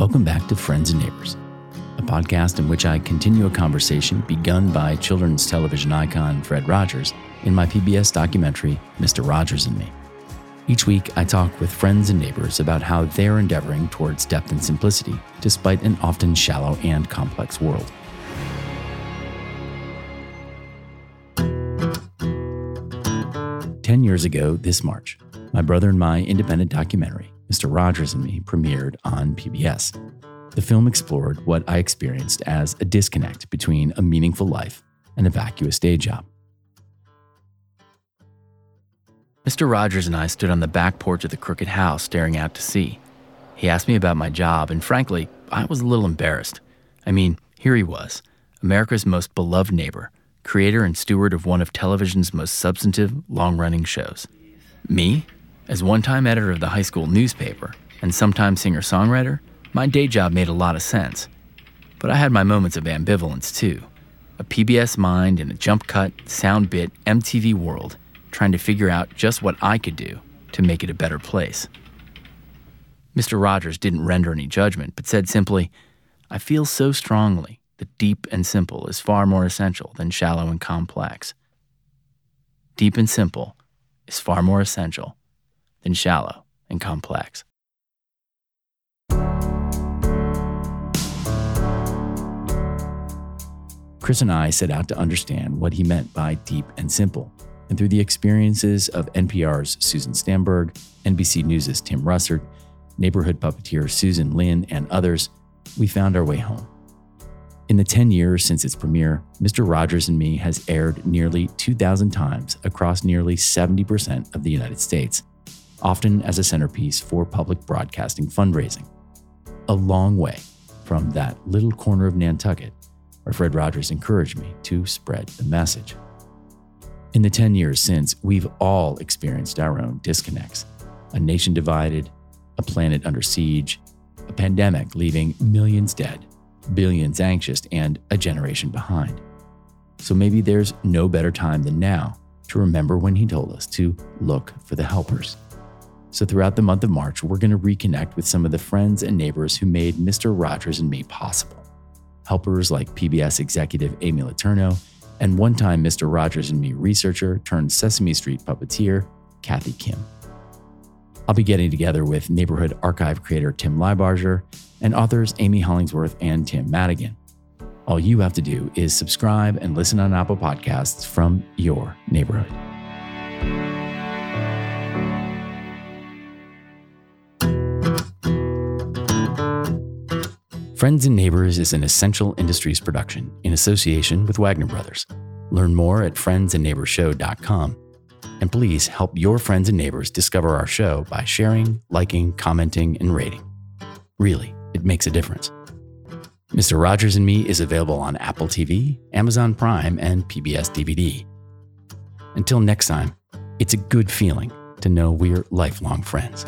Welcome back to Friends and Neighbors, a podcast in which I continue a conversation begun by children's television icon Fred Rogers in my PBS documentary, Mr. Rogers and Me. Each week, I talk with friends and neighbors about how they're endeavoring towards depth and simplicity, despite an often shallow and complex world. Ten years ago, this March, my brother and my independent documentary, Mr. Rogers and Me, premiered on PBS. The film explored what I experienced as a disconnect between a meaningful life and a vacuous day job. Mr. Rogers and I stood on the back porch of the crooked house staring out to sea. He asked me about my job, and frankly, I was a little embarrassed. I mean, here he was, America's most beloved neighbor, creator and steward of one of television's most substantive, long running shows. Me? As one time editor of the high school newspaper and sometime singer songwriter, my day job made a lot of sense. But I had my moments of ambivalence too. A PBS mind in a jump cut, sound bit, MTV world, trying to figure out just what I could do to make it a better place. Mr. Rogers didn't render any judgment, but said simply, I feel so strongly that deep and simple is far more essential than shallow and complex. Deep and simple is far more essential than shallow and complex. Chris and I set out to understand what he meant by deep and simple. And through the experiences of NPR's Susan Stamberg, NBC News' Tim Russert, neighborhood puppeteer Susan Linn, and others, we found our way home. In the 10 years since its premiere, Mr. Rogers and Me has aired nearly 2,000 times across nearly 70% of the United States, often as a centerpiece for public broadcasting fundraising. A long way from that little corner of Nantucket where Fred Rogers encouraged me to spread the message. In the 10 years since, we've all experienced our own disconnects a nation divided, a planet under siege, a pandemic leaving millions dead, billions anxious, and a generation behind. So maybe there's no better time than now to remember when he told us to look for the helpers. So, throughout the month of March, we're going to reconnect with some of the friends and neighbors who made Mr. Rogers and me possible. Helpers like PBS executive Amy Letourneau and one time Mr. Rogers and me researcher turned Sesame Street puppeteer Kathy Kim. I'll be getting together with neighborhood archive creator Tim Lybarger and authors Amy Hollingsworth and Tim Madigan. All you have to do is subscribe and listen on Apple Podcasts from your neighborhood. Friends and Neighbors is an essential industries production in association with Wagner Brothers. Learn more at friendsandneighborshow.com and please help your friends and neighbors discover our show by sharing, liking, commenting, and rating. Really, it makes a difference. Mr. Rogers and Me is available on Apple TV, Amazon Prime, and PBS DVD. Until next time, it's a good feeling to know we're lifelong friends.